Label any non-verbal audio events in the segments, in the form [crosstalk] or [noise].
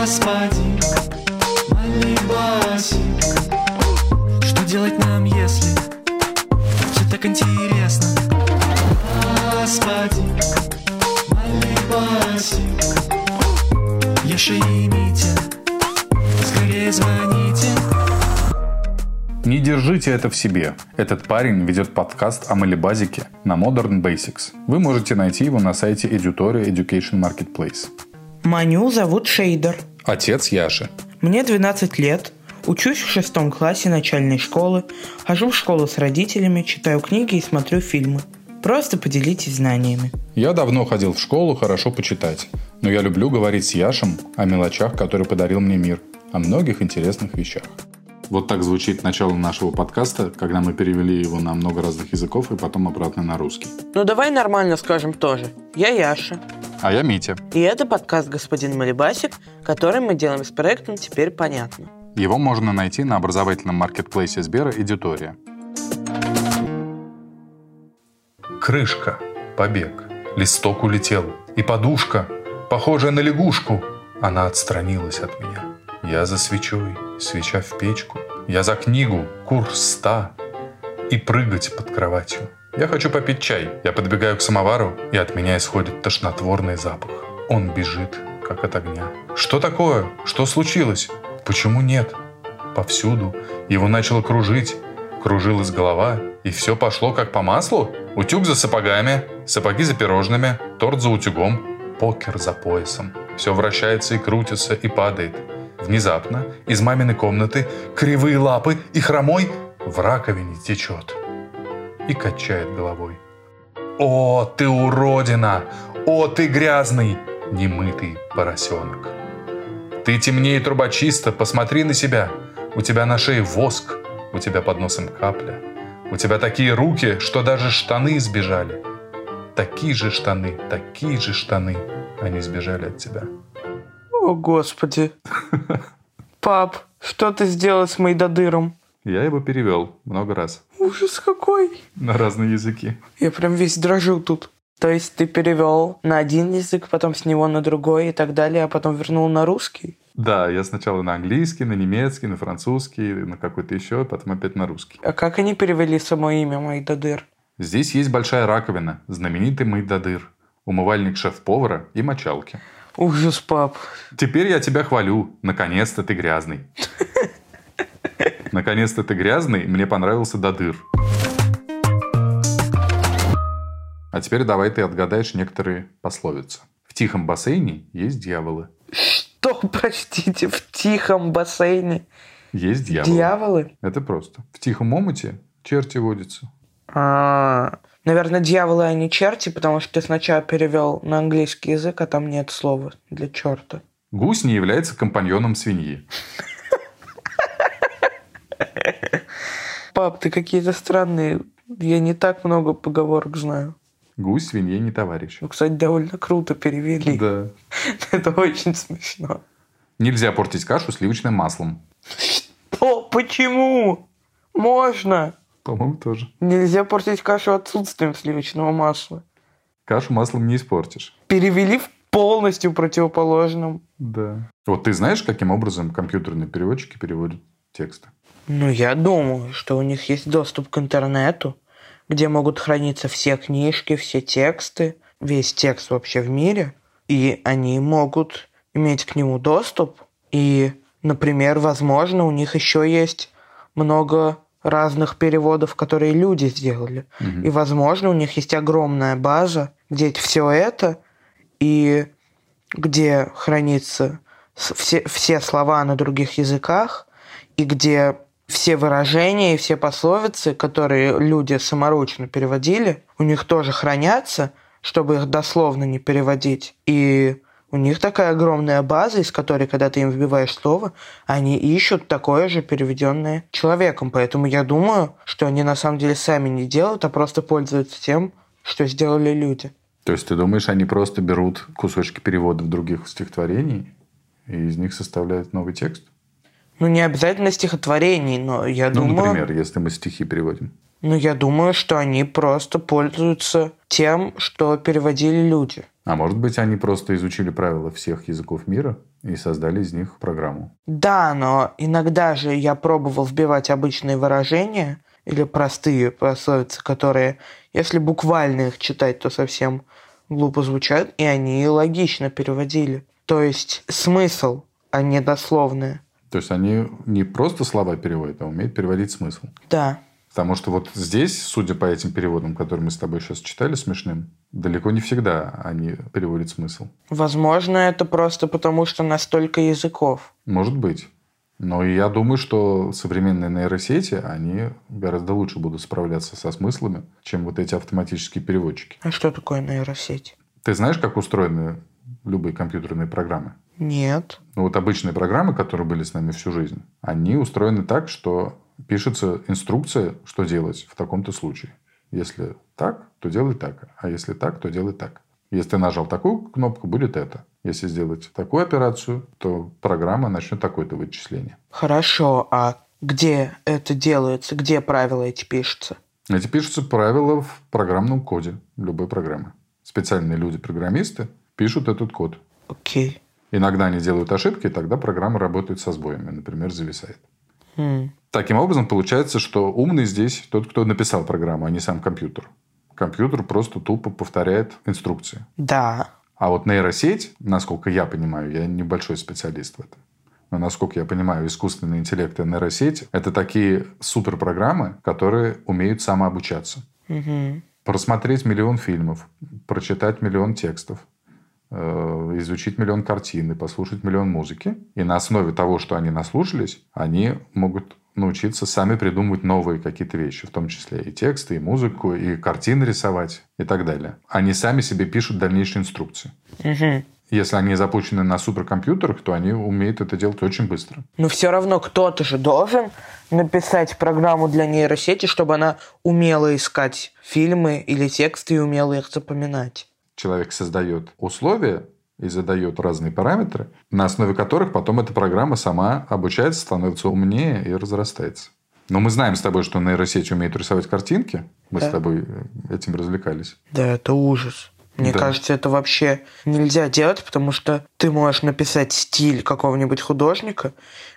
Господин Малибасик Что делать нам, если Все так интересно Господин Малибасик Яша и Митя Скорее звоните Не держите это в себе. Этот парень ведет подкаст о малибазике на Modern Basics. Вы можете найти его на сайте Editoria Education Marketplace. Маню зовут Шейдер. Отец Яши. Мне 12 лет. Учусь в шестом классе начальной школы. Хожу в школу с родителями, читаю книги и смотрю фильмы. Просто поделитесь знаниями. Я давно ходил в школу хорошо почитать, но я люблю говорить с Яшем о мелочах, которые подарил мне мир, о многих интересных вещах. Вот так звучит начало нашего подкаста, когда мы перевели его на много разных языков и потом обратно на русский. Ну давай нормально скажем тоже. Я Яша. А я Митя. И это подкаст «Господин Малибасик», который мы делаем с проектом «Теперь понятно». Его можно найти на образовательном маркетплейсе Сбера «Эдитория». Крышка. Побег. Листок улетел. И подушка, похожая на лягушку. Она отстранилась от меня. Я за свечой, свеча в печку. Я за книгу, курс ста. И прыгать под кроватью. Я хочу попить чай. Я подбегаю к самовару, и от меня исходит тошнотворный запах. Он бежит, как от огня. Что такое? Что случилось? Почему нет? Повсюду. Его начало кружить. Кружилась голова, и все пошло как по маслу. Утюг за сапогами, сапоги за пирожными, торт за утюгом, покер за поясом. Все вращается и крутится, и падает. Внезапно из маминой комнаты кривые лапы и хромой в раковине течет и качает головой. «О, ты уродина! О, ты грязный, немытый поросенок! Ты темнее трубочиста, посмотри на себя! У тебя на шее воск, у тебя под носом капля, у тебя такие руки, что даже штаны сбежали. Такие же штаны, такие же штаны, они сбежали от тебя». О, Господи. Пап, что ты сделал с Майдадыром? Я его перевел много раз Ужас какой. на разные языки. Я прям весь дрожу тут. То есть ты перевел на один язык, потом с него на другой и так далее, а потом вернул на русский? Да, я сначала на английский, на немецкий, на французский, на какой-то еще, потом опять на русский. А как они перевели само имя Майдадыр? Здесь есть большая раковина, знаменитый Майдадыр, умывальник шеф-повара и мочалки. Ужас, пап. Теперь я тебя хвалю. Наконец-то ты грязный. [laughs] Наконец-то ты грязный, мне понравился до дыр. А теперь давай ты отгадаешь некоторые пословицы. В тихом бассейне есть дьяволы. Что, [laughs] простите, в тихом бассейне? Есть дьяволы. Дьяволы? Это просто. В тихом омуте черти водятся. А, наверное, дьяволы, а не черти, потому что ты сначала перевел на английский язык, а там нет слова для черта. Гусь не является компаньоном свиньи. [laughs] Пап, ты какие-то странные. Я не так много поговорок знаю. Гусь свинье не товарищ. Ну, кстати, довольно круто перевели. Да. [laughs] Это очень смешно. Нельзя портить кашу сливочным маслом. Что? Почему? Можно. По-моему, тоже. Нельзя портить кашу отсутствием сливочного масла. Кашу маслом не испортишь. Перевели в полностью противоположном. Да. Вот ты знаешь, каким образом компьютерные переводчики переводят тексты? Ну, я думаю, что у них есть доступ к интернету, где могут храниться все книжки, все тексты, весь текст вообще в мире, и они могут иметь к нему доступ. И, например, возможно, у них еще есть много разных переводов, которые люди сделали. И, возможно, у них есть огромная база, где все это, и где хранится все, все слова на других языках, и где все выражения и все пословицы, которые люди саморучно переводили, у них тоже хранятся, чтобы их дословно не переводить. И у них такая огромная база, из которой, когда ты им вбиваешь слово, они ищут такое же переведенное человеком. Поэтому я думаю, что они на самом деле сами не делают, а просто пользуются тем, что сделали люди. То есть ты думаешь, они просто берут кусочки переводов других стихотворений и из них составляют новый текст? Ну, не обязательно стихотворений, но я Ну, думаю... например, если мы стихи переводим. Ну, я думаю, что они просто пользуются тем, что переводили люди. А может быть, они просто изучили правила всех языков мира и создали из них программу. Да, но иногда же я пробовал вбивать обычные выражения или простые пословицы, которые, если буквально их читать, то совсем глупо звучат, и они логично переводили. То есть смысл, а не дословное. То есть они не просто слова переводят, а умеют переводить смысл. Да. Потому что вот здесь, судя по этим переводам, которые мы с тобой сейчас читали смешным, далеко не всегда они переводят смысл. Возможно, это просто потому, что настолько языков. Может быть. Но я думаю, что современные нейросети, они гораздо лучше будут справляться со смыслами, чем вот эти автоматические переводчики. А что такое нейросеть? Ты знаешь, как устроены любые компьютерные программы? Нет. Ну, вот обычные программы, которые были с нами всю жизнь, они устроены так, что пишется инструкция, что делать в таком-то случае. Если так, то делай так. А если так, то делай так. Если ты нажал такую кнопку, будет это. Если сделать такую операцию, то программа начнет такое-то вычисление. Хорошо, а где это делается? Где правила эти пишутся? Эти пишутся правила в программном коде любой программы. Специальные люди-программисты пишут этот код. Окей. Иногда они делают ошибки, и тогда программа работает со сбоями, например, зависает. Хм. Таким образом, получается, что умный здесь тот, кто написал программу, а не сам компьютер. Компьютер просто тупо повторяет инструкции. Да. А вот нейросеть, насколько я понимаю, я небольшой специалист в этом, но насколько я понимаю, искусственный интеллект и нейросеть – это такие суперпрограммы, которые умеют самообучаться. Угу. Просмотреть миллион фильмов, прочитать миллион текстов, изучить миллион картин и послушать миллион музыки. И на основе того, что они наслушались, они могут научиться сами придумывать новые какие-то вещи, в том числе и тексты, и музыку, и картины рисовать и так далее. Они сами себе пишут дальнейшие инструкции. Угу. Если они запущены на суперкомпьютерах, то они умеют это делать очень быстро. Но все равно кто-то же должен написать программу для нейросети, чтобы она умела искать фильмы или тексты и умела их запоминать. Человек создает условия и задает разные параметры, на основе которых потом эта программа сама обучается, становится умнее и разрастается. Но мы знаем с тобой, что нейросеть умеет рисовать картинки. Мы Да. с тобой этим развлекались. Да, это ужас. Мне Да. кажется, это вообще нельзя делать, потому что ты можешь написать стиль какого-нибудь художника,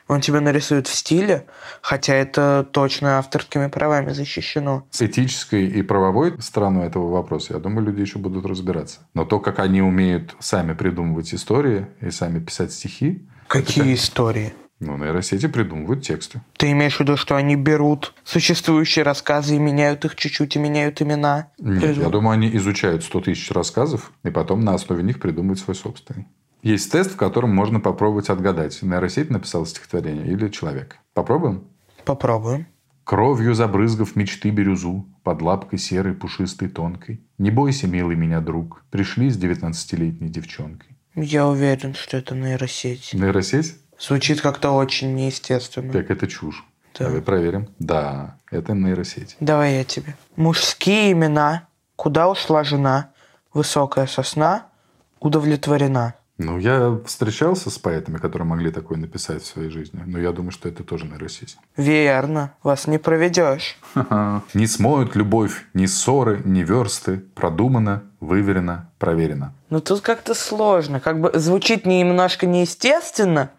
он тебе нарисует в стиле, хотя это точно авторскими правами защищено. С этической и правовой стороной этого вопроса, я думаю, люди еще будут разбираться. Но то, как они умеют сами придумывать истории и сами писать стихи, Какие истории? Ну, нейросети придумывают тексты. Ты имеешь в виду, что они берут существующие рассказы и меняют их чуть-чуть, и меняют имена? Нет, Придум- я думаю, они изучают 100 тысяч рассказов и потом на основе них придумывают свой собственный. Есть тест, в котором можно попробовать отгадать, нейросеть написала стихотворение или человек. Попробуем? Попробуем. Кровью забрызгав мечты бирюзу, Под лапкой серой, пушистой, тонкой. Не бойся, милый меня друг, Пришли с девятнадцатилетней девчонкой. Я уверен, что это нейросеть. Нейросеть? Звучит как-то очень неестественно. Как это чушь. Да. Давай проверим. Да, это нейросеть. Давай я тебе. Мужские имена. Куда ушла жена? Высокая сосна. Удовлетворена. Ну, я встречался с поэтами, которые могли такое написать в своей жизни, но я думаю, что это тоже нейросеть. Верно. Вас не проведешь. Не смоют любовь ни ссоры, ни версты. Продумано, выверено, проверено. Но тут как-то сложно. Как бы звучит немножко неестественно,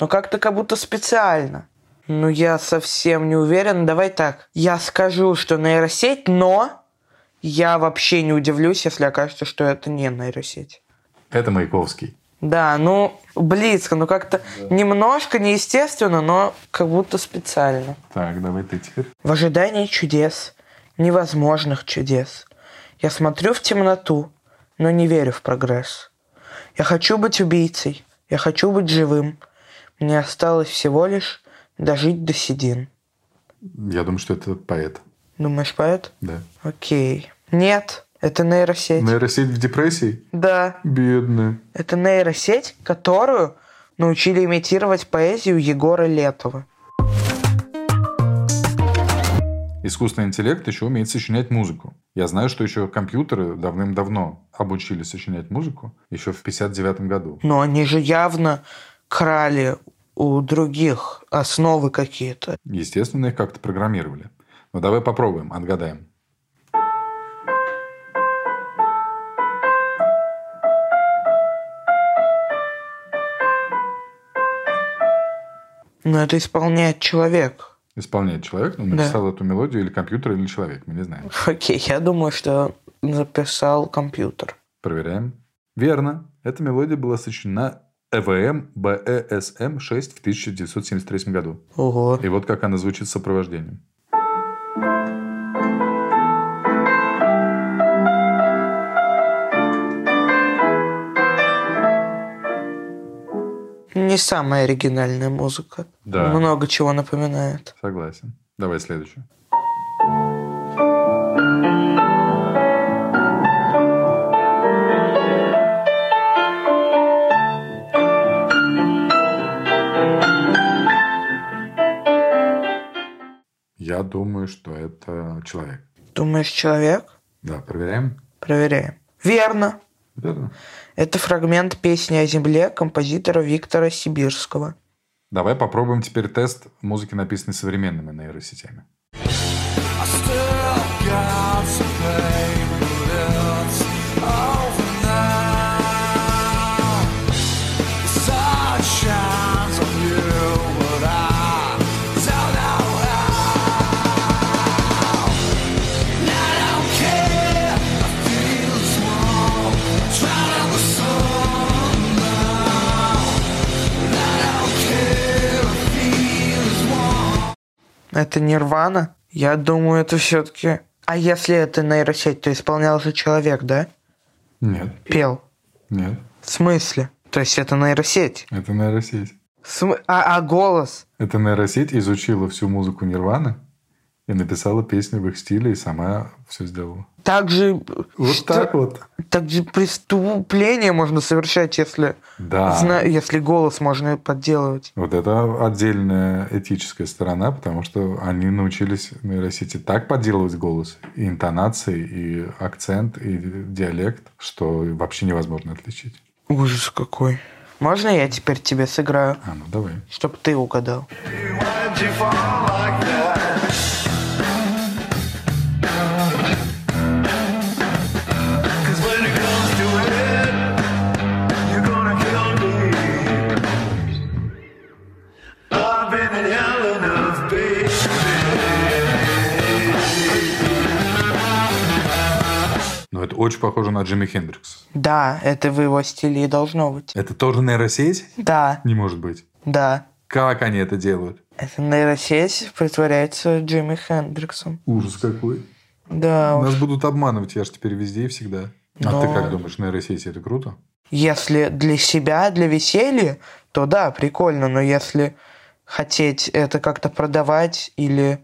но как-то как будто специально. Ну, я совсем не уверен. Давай так. Я скажу, что нейросеть, но я вообще не удивлюсь, если окажется, что это не нейросеть. Это Маяковский. Да, ну, близко, ну как-то немножко неестественно, но как будто специально. Так, давай ты теперь. В ожидании чудес, невозможных чудес. Я смотрю в темноту, но не верю в прогресс. Я хочу быть убийцей, я хочу быть живым. Мне осталось всего лишь дожить до седин. Я думаю, что это поэт. Думаешь, поэт? Да. Окей. Нет, это нейросеть. Нейросеть в депрессии? Да, Бедная. это нейросеть, которую научили имитировать поэзию Егора Летова. Искусственный интеллект еще умеет сочинять музыку. Я знаю, что еще компьютеры давным-давно обучили сочинять музыку, еще в 59 году. Но они же явно крали у других основы какие-то. Естественно, их как-то программировали. Но давай попробуем, отгадаем. Но это исполняет человек. Исполняет человек, но написал да. эту мелодию или компьютер, или человек, мы не знаем. Окей, я думаю, что записал компьютер. Проверяем. Верно. Эта мелодия была сочинена ЭВМ БЭСМ-6 в 1973 году. Ого. И вот как она звучит с сопровождением. Не самая оригинальная музыка. Да. Много чего напоминает. Согласен. Давай следующую. Я думаю, что это человек. Думаешь, человек? Да, проверяем. Проверяем. Верно. Верно. Это фрагмент песни о земле композитора Виктора Сибирского. Давай попробуем теперь тест музыки, написанной современными нейросетями. I still got Это Нирвана? Я думаю, это все-таки... А если это нейросеть, то исполнял же человек, да? Нет. Пел. Нет. В смысле? То есть это нейросеть? Это нейросеть. См- А, а голос? Эта нейросеть изучила всю музыку Нирваны и написала песни в их стиле и сама все сделала. Так же... Вот что- так вот. Так же преступление можно совершать, если... Да. зна- Если голос можно подделывать. Вот это отдельная этическая сторона, потому что они научились нейросети так подделывать голос, и интонации, и акцент, и диалект, что вообще невозможно отличить. Ужас какой. Можно я теперь тебе сыграю, А, ну давай. чтобы ты угадал? You очень похоже на Джимми Хендрикса. Да, это в его стиле и должно быть. Это тоже нейросеть? Да, Не может быть. да. Как они это делают? Это нейросеть притворяется Джимми Хендриксом. Ужас какой. Да, уж. Нас будут обманывать, я же теперь везде и всегда. А Но- ты как думаешь, нейросети это круто? Если для себя, для веселья, то да, прикольно. Но если хотеть это как-то продавать или,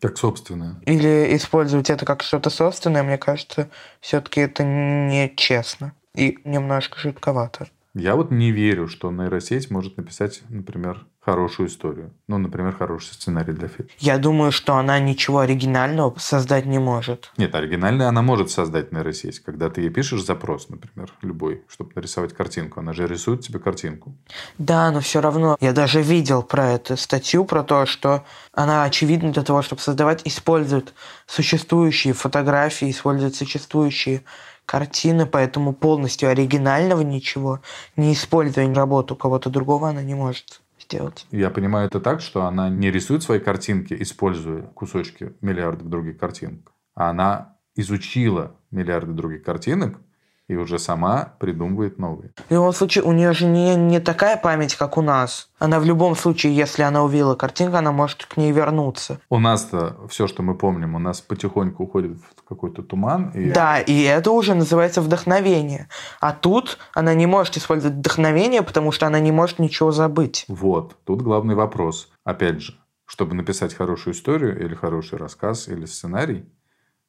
Как собственное. или использовать это как что-то собственное, мне кажется, все-таки это нечестно. И немножко жутковато. Я вот не верю, что нейросеть может написать, например, хорошую историю. Ну, например, хороший сценарий для фильма. Я думаю, что она ничего оригинального создать не может. Нет, оригинальный она может создать нейросеть. Когда ты ей пишешь запрос, например, любой, чтобы нарисовать картинку, она же рисует тебе картинку. Да, но все равно. Я даже видел про эту статью, про то, что она, очевидно, для того, чтобы создавать, использует существующие фотографии, использует существующие картины, поэтому полностью оригинального ничего, не используя работу кого-то другого, она не может сделать. Я понимаю это так, что она не рисует свои картинки, используя кусочки миллиардов других картинок, а она изучила миллиарды других картинок и уже сама придумывает новые. В любом случае, у нее же не, не такая память, как у нас. Она в любом случае, если она увидела картинку, она может к ней вернуться. У нас-то все, что мы помним, у нас потихоньку уходит в какой-то туман. И Да, и это уже называется вдохновение. А тут она не может использовать вдохновение, потому что она не может ничего забыть. Вот, тут главный вопрос. Опять же, чтобы написать хорошую историю или хороший рассказ или сценарий,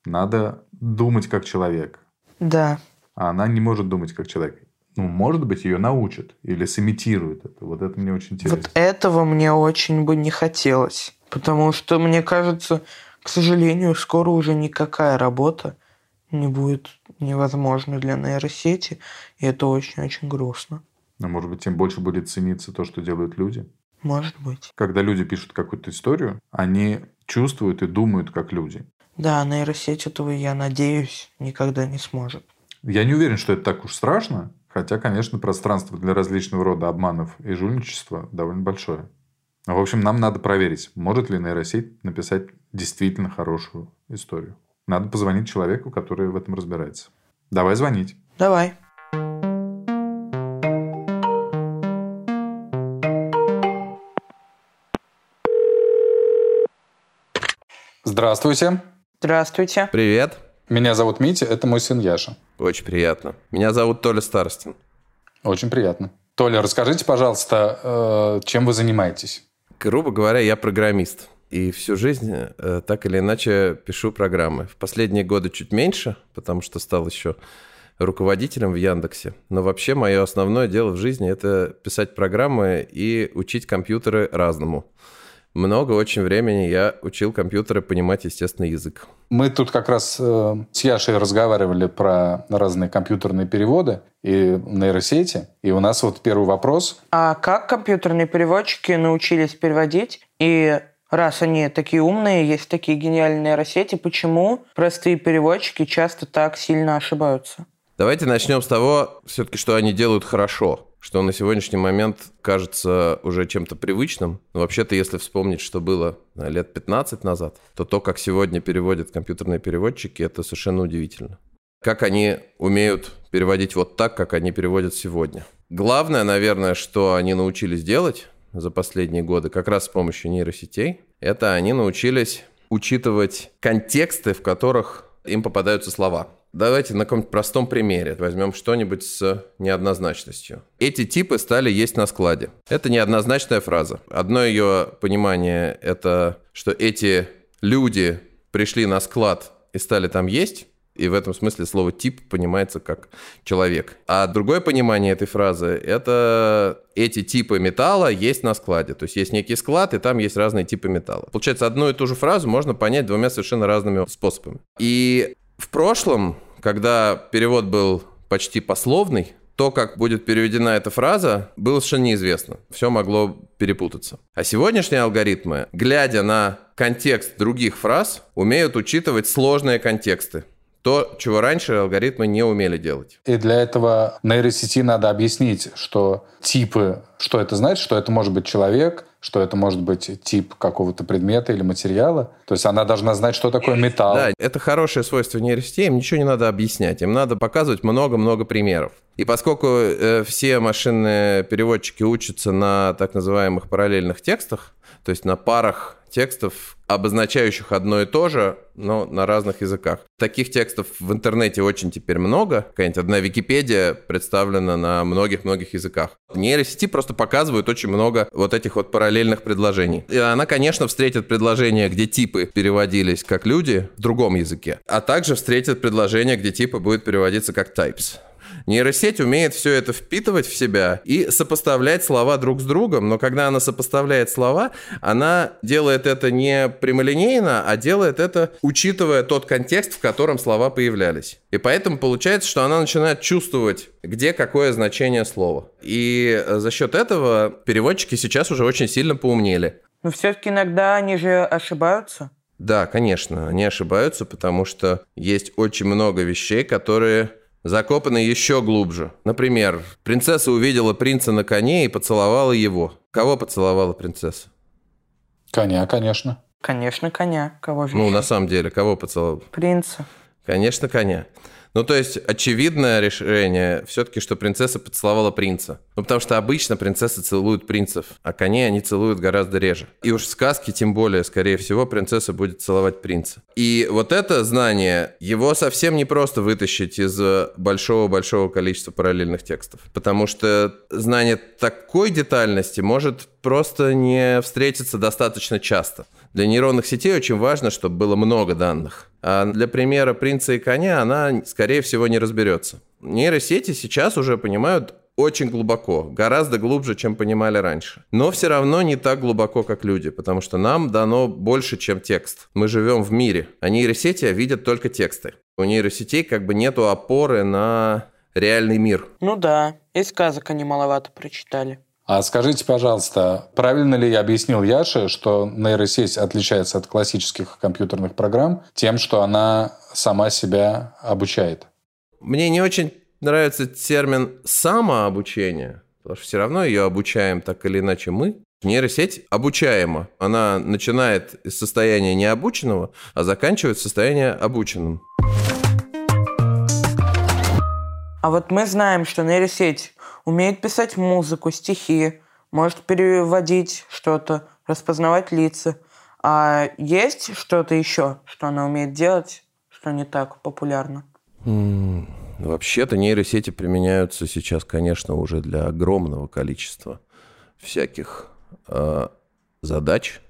надо думать как человек. Да. А она не может думать как человек. Ну, может быть, ее научат или сымитируют это. Вот это мне очень интересно. Вот этого мне очень бы не хотелось. Потому что, мне кажется, к сожалению, скоро уже никакая работа не будет невозможна для нейросети. И это очень-очень грустно. Но, может быть, тем больше будет цениться то, что делают люди. Может быть. Когда люди пишут какую-то историю, они чувствуют и думают как люди. Да, нейросеть этого, я надеюсь, никогда не сможет. Я не уверен, что это так уж страшно, хотя, конечно, пространство для различного рода обманов и жульничества довольно большое. В общем, нам надо проверить, может ли нейросеть написать действительно хорошую историю. Надо позвонить человеку, который в этом разбирается. Давай звонить. Давай. Здравствуйте. Здравствуйте. Привет. Меня зовут Митя, это мой сын Яша. Очень приятно. Меня зовут Толя Старостин. Очень приятно. Толя, расскажите, пожалуйста, э, чем вы занимаетесь? Грубо говоря, я программист. И всю жизнь э, так или иначе пишу программы. В последние годы чуть меньше, потому что стал еще руководителем в Яндексе. Но вообще мое основное дело в жизни – это писать программы и учить компьютеры разному. Много очень времени я учил компьютеры понимать естественный язык. Мы тут как раз э, с Яшей разговаривали про разные компьютерные переводы и нейросети. И у нас вот первый вопрос. А как компьютерные переводчики научились переводить? И раз они такие умные, есть такие гениальные нейросети, почему простые переводчики часто так сильно ошибаются? Давайте начнем с того, все-таки, что они делают хорошо, что на сегодняшний момент кажется уже чем-то привычным. Но вообще-то, если вспомнить, что было знаю, лет 15 назад, то то, как сегодня переводят компьютерные переводчики, это совершенно удивительно. Как они умеют переводить вот так, как они переводят сегодня. Главное, наверное, что они научились делать за последние годы, как раз с помощью нейросетей, это они научились учитывать контексты, в которых им попадаются слова. Давайте на каком-нибудь простом примере возьмем что-нибудь с неоднозначностью. Эти типы стали есть на складе. Это неоднозначная фраза. Одно ее понимание – это что эти люди пришли на склад и стали там есть, и в этом смысле слово «тип» понимается как «человек». А другое понимание этой фразы – это эти типы металла есть на складе. То есть есть некий склад, и там есть разные типы металла. Получается, одну и ту же фразу можно понять двумя совершенно разными способами. И в прошлом, когда перевод был почти пословный, то, как будет переведена эта фраза, было совершенно неизвестно. Все могло перепутаться. А сегодняшние алгоритмы, глядя на контекст других фраз, умеют учитывать сложные контексты. То, чего раньше алгоритмы не умели делать. И для этого нейросети надо объяснить, что типы, что это значит, что это может быть человек, что это может быть тип какого-то предмета или материала. То есть она должна знать, что такое металл. Да, это хорошее свойство нейросетей, им ничего не надо объяснять, им надо показывать много-много примеров. И поскольку э, все машинные переводчики учатся на так называемых параллельных текстах, то есть на парах текстов, обозначающих одно и то же, но на разных языках. Таких текстов в интернете очень теперь много. Какая-нибудь одна Википедия представлена на многих-многих языках. Нейросети просто показывают очень много вот этих вот параллельных предложений. И она, конечно, встретит предложения, где типы переводились как люди в другом языке, а также встретит предложения, где типы будут переводиться как types. Нейросеть умеет все это впитывать в себя и сопоставлять слова друг с другом, но когда она сопоставляет слова, она делает это не прямолинейно, а делает это, учитывая тот контекст, в котором слова появлялись. И поэтому получается, что она начинает чувствовать, где какое значение слова. И за счет этого переводчики сейчас уже очень сильно поумнели. Но все-таки иногда они же ошибаются. Да, конечно, они ошибаются, потому что есть очень много вещей, которые закопаны еще глубже. Например, принцесса увидела принца на коне и поцеловала его. Кого поцеловала принцесса? Коня, конечно. Конечно, коня. Кого же Ну, на самом деле, кого поцеловала? Принца. Конечно, коня. Ну, то есть, очевидное решение все-таки, что принцесса поцеловала принца. Ну, потому что обычно принцессы целуют принцев, а коней они целуют гораздо реже. И уж в сказке, тем более, скорее всего, принцесса будет целовать принца. И вот это знание, его совсем не просто вытащить из большого-большого количества параллельных текстов. Потому что знание такой детальности может просто не встретиться достаточно часто. Для нейронных сетей очень важно, чтобы было много данных. А для примера принца и коня она, скорее всего, не разберется. Нейросети сейчас уже понимают очень глубоко, гораздо глубже, чем понимали раньше. Но все равно не так глубоко, как люди, потому что нам дано больше, чем текст. Мы живем в мире, а нейросети видят только тексты. У нейросетей как бы нету опоры на реальный мир. Ну да, и сказок они маловато прочитали. А скажите, пожалуйста, правильно ли я объяснил Яше, что нейросеть отличается от классических компьютерных программ тем, что она сама себя обучает? Мне не очень нравится термин самообучение, потому что все равно ее обучаем так или иначе мы. Нейросеть обучаема. Она начинает из состояния необученного, а заканчивает в состоянии обученным. А вот мы знаем, что нейросеть умеет писать музыку, стихи, может переводить что-то, распознавать лица. А есть что-то еще, что она умеет делать, что не так популярно? Вообще-то нейросети применяются сейчас, конечно, уже для огромного количества всяких э, задач.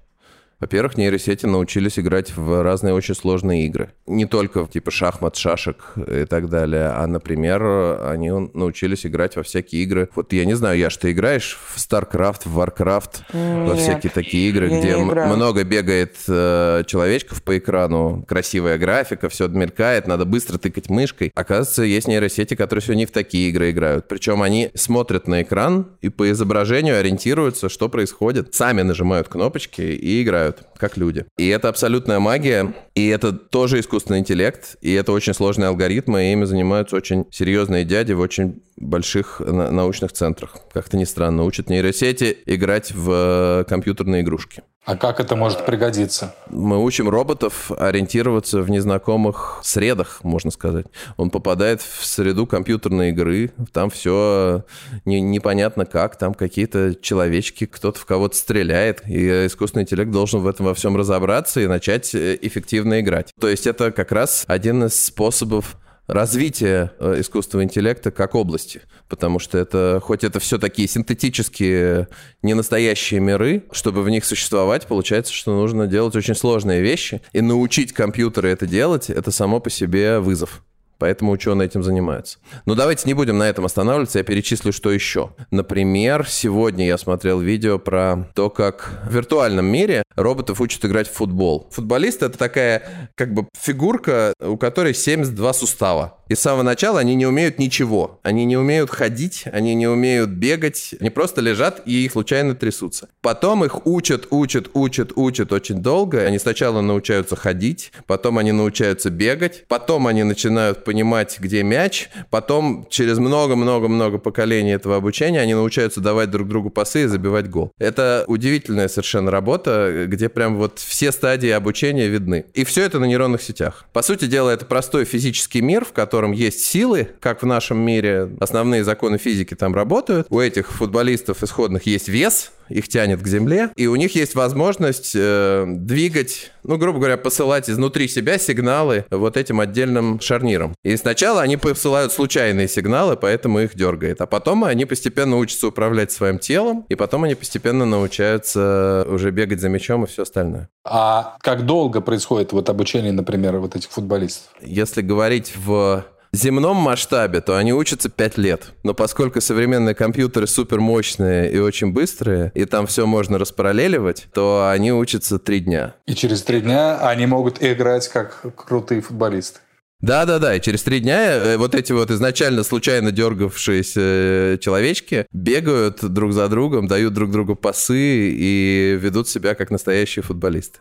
Во-первых, нейросети научились играть в разные очень сложные игры. Не только в типа шахмат, шашек и так далее, а, например, они научились играть во всякие игры. Вот я не знаю, я что играешь в StarCraft, в Warcraft, во Нет, всякие такие игры, где много бегает э, человечков по экрану, красивая графика, все мелькает, надо быстро тыкать мышкой. Оказывается, есть нейросети, которые не в такие игры играют. Причем они смотрят на экран и по изображению ориентируются, что происходит. Сами нажимают кнопочки и играют, как люди. И это абсолютная магия, и это тоже искусственный интеллект, и это очень сложные алгоритмы, и ими занимаются очень серьезные дяди в очень больших на- научных центрах. Как-то не странно, учат нейросети играть в э, компьютерные игрушки. А как это может пригодиться? Мы учим роботов ориентироваться в незнакомых средах, можно сказать. Он попадает в среду компьютерной игры, там все непонятно как, там какие-то человечки, кто-то в кого-то стреляет, и искусственный интеллект должен в этом во всем разобраться и начать э, эффективно играть. То есть это как раз один из способов развития э, искусственного интеллекта как области. Потому что это, хоть это все такие синтетические, ненастоящие миры, чтобы в них существовать, получается, что нужно делать очень сложные вещи. И научить компьютеры это делать, это само по себе вызов. Поэтому ученые этим занимаются. Но давайте не будем на этом останавливаться, я перечислю, что еще. Например, сегодня я смотрел видео про то, как в виртуальном мире роботов учат играть в футбол. Футболист — это такая как бы фигурка, у которой 72 сустава. И с самого начала они не умеют ничего. Они не умеют ходить, они не умеют бегать. Они просто лежат и случайно трясутся. Потом их учат, учат, учат, учат очень долго. Они сначала научаются ходить, потом они научаются бегать, потом они начинают понимать, где мяч, потом через много-много-много поколений этого обучения они научаются давать друг другу пасы и забивать гол. Это удивительная совершенно работа, где прям вот все стадии обучения видны. И все это на нейронных сетях. По сути дела, это простой физический мир, в котором есть силы, как в нашем мире основные законы физики там работают. У этих футболистов исходных есть вес, их тянет к земле, и у них есть возможность э, двигать, ну, грубо говоря, посылать изнутри себя сигналы вот этим отдельным шарниром. И сначала они посылают случайные сигналы, поэтому их дергает. А потом они постепенно учатся управлять своим телом, и потом они постепенно научаются уже бегать за мячом и все остальное. А как долго происходит вот обучение, например, вот этих футболистов? Если говорить в земном масштабе, то они учатся 5 лет. Но поскольку современные компьютеры супер мощные и очень быстрые, и там все можно распараллеливать, то они учатся 3 дня. И через три дня они могут играть как крутые футболисты. Да-да-да, и через три дня э, вот эти вот изначально случайно дергавшиеся э, человечки бегают друг за другом, дают друг другу пасы и ведут себя как настоящие футболисты.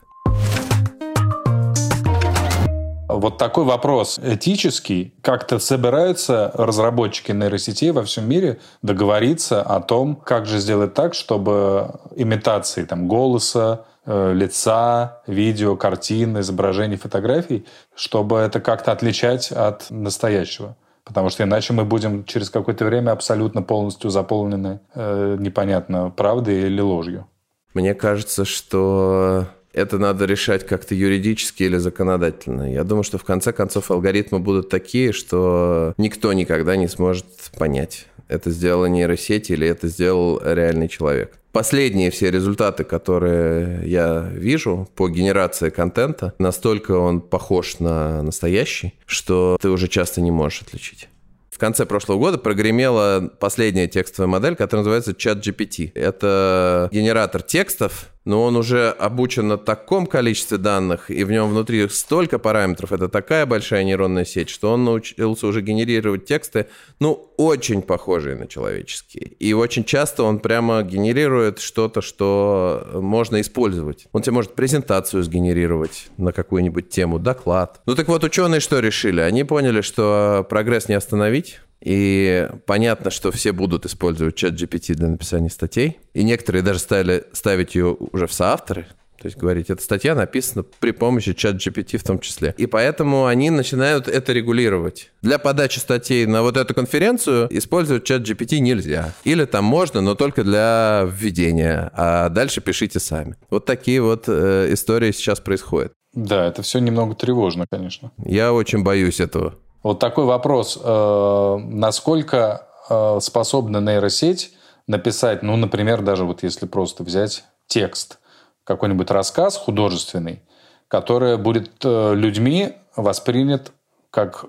Вот такой вопрос этический. Как-то собираются разработчики нейросетей во всем мире договориться о том, как же сделать так, чтобы имитации там, голоса, э, лица, видео, картин, изображений, фотографий, чтобы это как-то отличать от настоящего. Потому что иначе мы будем через какое-то время абсолютно полностью заполнены э, непонятно правдой или ложью. Мне кажется, что это надо решать как-то юридически или законодательно. Я думаю, что в конце концов алгоритмы будут такие, что никто никогда не сможет понять, это сделала нейросеть или это сделал реальный человек. Последние все результаты, которые я вижу по генерации контента, настолько он похож на настоящий, что ты уже часто не можешь отличить. В конце прошлого года прогремела последняя текстовая модель, которая называется ChatGPT. Это генератор текстов, но он уже обучен на таком количестве данных, и в нем внутри столько параметров, это такая большая нейронная сеть, что он научился уже генерировать тексты, ну, очень похожие на человеческие. И очень часто он прямо генерирует что-то, что можно использовать. Он тебе может презентацию сгенерировать на какую-нибудь тему, доклад. Ну так вот, ученые что решили? Они поняли, что прогресс не остановить, И понятно, что все будут использовать чат GPT для написания статей. И некоторые даже стали ставить ее уже в соавторы. То есть говорить, эта статья написана при помощи чат GPT в том числе. И поэтому они начинают это регулировать. Для подачи статей на вот эту конференцию использовать чат GPT нельзя. Или там можно, но только для введения. А дальше пишите сами. Вот такие вот э, истории сейчас происходят. Да, это все немного тревожно, конечно. Я очень боюсь этого. Вот такой вопрос. Э, Насколько э, способна нейросеть написать, ну, например, даже вот если просто взять текст, какой-нибудь рассказ художественный, который будет э, людьми воспринят как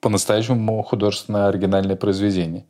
по-настоящему художественное оригинальное произведение.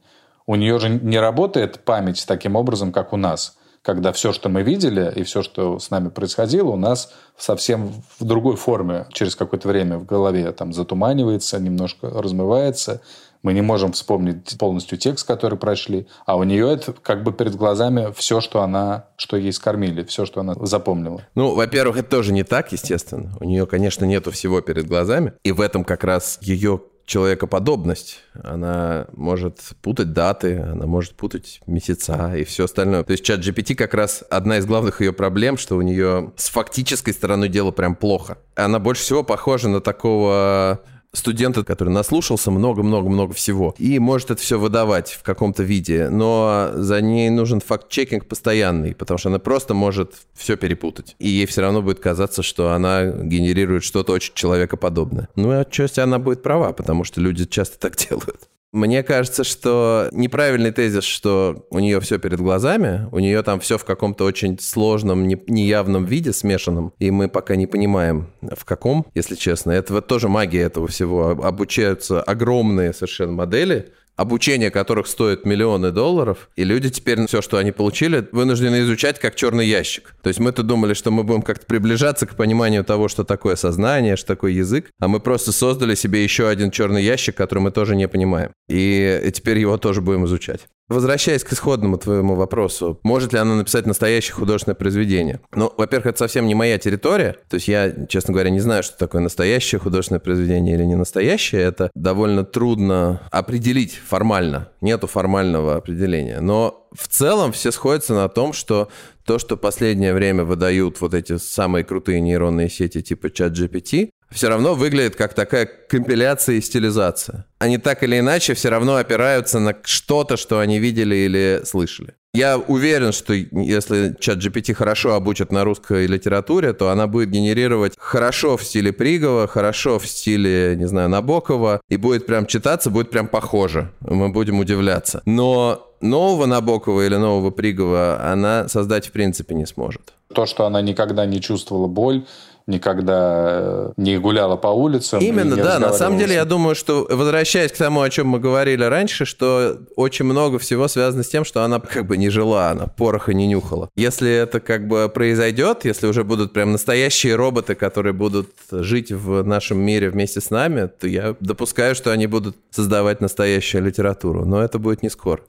У нее же не работает память таким образом, как у нас, когда все, что мы видели и все, что с нами происходило, у нас совсем в другой форме через какое-то время в голове там затуманивается, немножко размывается. Мы не можем вспомнить полностью текст, который прошли, а у нее это как бы перед глазами все, что она, что ей скормили, все, что она запомнила. Ну, во-первых, это тоже не так, естественно. У нее, конечно, нету всего перед глазами. И в этом как раз ее человекоподобность. Она может путать даты, она может путать месяца и все остальное. То есть чат GPT как раз одна из главных ее проблем, что у нее с фактической стороной дела прям плохо. Она больше всего похожа на такого студента, который наслушался много-много-много всего и может это все выдавать в каком-то виде, но за ней нужен факт-чекинг постоянный, потому что она просто может все перепутать. И ей все равно будет казаться, что она генерирует что-то очень человекоподобное. Ну и отчасти она будет права, потому что люди часто так [laughs] делают. Мне кажется, что неправильный тезис, что у нее все перед глазами, у нее там все в каком-то очень сложном, не- неявном виде, смешанном, и мы пока не понимаем, в каком, если честно. Это вот тоже магия этого всего. Об- Обучаются огромные совершенно модели, обучение которых стоит миллионы долларов, и люди теперь все, что они получили, вынуждены изучать как черный ящик. То есть мы-то думали, что мы будем как-то приближаться к пониманию того, что такое сознание, что такое язык, а мы просто создали себе еще один черный ящик, который мы тоже не понимаем. И, теперь его тоже будем изучать. Возвращаясь к исходному твоему вопросу, может ли она написать настоящее художественное произведение? Ну, во-первых, это совсем не моя территория. То есть я, честно говоря, не знаю, что такое настоящее художественное произведение или не настоящее. Это довольно трудно определить формально. Нету формального определения. Но в целом все сходятся на том, что то, что последнее время выдают вот эти самые крутые нейронные сети типа чат GPT, все равно выглядит как такая компиляция и стилизация. Они так или иначе все равно опираются на что-то, что они видели или слышали. Я уверен, что если чат GPT хорошо обучат на русской литературе, то она будет генерировать хорошо в стиле Пригова, хорошо в стиле, не знаю, Набокова, и будет прям читаться, будет прям похоже. Мы будем удивляться. Но нового Набокова или нового Пригова она создать в принципе не сможет. То, что она никогда не чувствовала боль, никогда э, не гуляла по улицам. Именно, да. На самом деле, я думаю, что, возвращаясь к тому, о чем мы говорили раньше, что очень много всего связано с тем, что она как бы не жила, она пороха не нюхала. Если это как бы произойдет, если уже будут прям настоящие роботы, которые будут жить в нашем мире вместе с нами, то я допускаю, что они будут создавать настоящую литературу. Но это будет не скоро.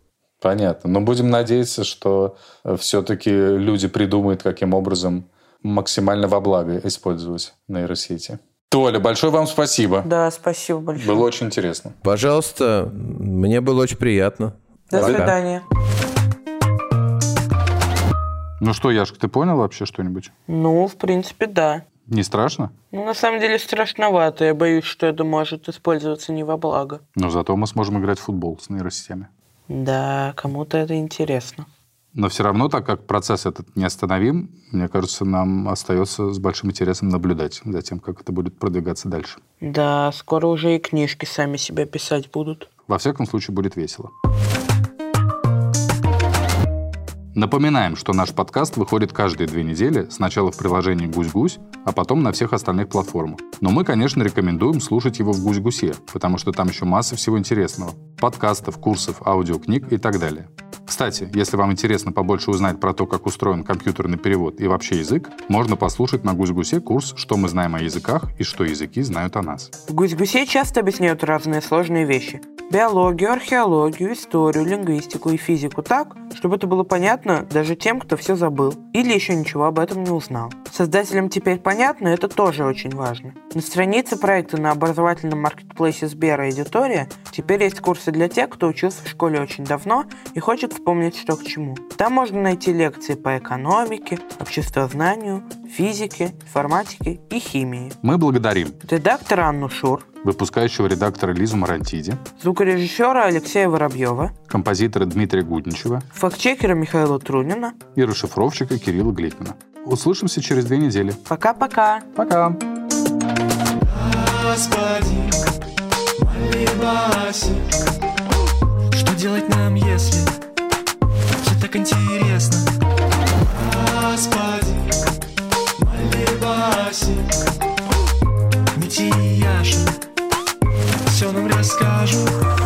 Понятно. Но будем надеяться, что все-таки люди придумают, каким образом максимально во благо использовать нейросети. Толя, большое вам спасибо. Да, спасибо большое. Было очень интересно. Пожалуйста, мне было очень приятно. До Пока. свидания. Ну что, Яшка, ты понял вообще что-нибудь? Ну, в принципе, да. Не страшно? Ну, на самом деле страшновато. Я боюсь, что это может использоваться не во благо. Но зато мы сможем играть в футбол с нейросетями. Да, кому-то это интересно. Но все равно, так как процесс этот неостановим, мне кажется, нам остается с большим интересом наблюдать за тем, как это будет продвигаться дальше. Да, скоро уже и книжки сами себя писать будут. Во всяком случае, будет весело. Напоминаем, что наш подкаст выходит каждые две недели, сначала в приложении «Гусь-Гусь», а потом на всех остальных платформах. Но мы, конечно, рекомендуем слушать его в «Гусь-Гусе», потому что там еще масса всего интересного. Подкастов, курсов, аудиокниг и так далее. Кстати, если вам интересно побольше узнать про то, как устроен компьютерный перевод и вообще язык, можно послушать на «Гусь-Гусе» курс «Что мы знаем о языках и что языки знают о нас». В гусь-гусе часто объясняют разные сложные вещи. Биологию, археологию, историю, лингвистику и физику так, чтобы это было понятно даже тем, кто все забыл или еще ничего об этом не узнал. Создателям теперь понятно, это тоже очень важно. На странице проекта на образовательном маркетплейсе Сбера «Эдитория» теперь есть курсы для тех, кто учился в школе очень давно и хочет вспомнить, что к чему. Там можно найти лекции по экономике, обществознанию, физике, информатике и химии. Мы благодарим Редактор Анну Шур, выпускающего редактора Лизу Марантиди, звукорежиссера Алексея Воробьева, композитора Дмитрия Гудничева фактчекера Михаила Трунина. и расшифровщика Кирилла Гликмана. Услышимся через две недели. Пока-пока. Пока. Что делать нам, если все так интересно? Господи, молибаси. Митияшин все нам расскажут.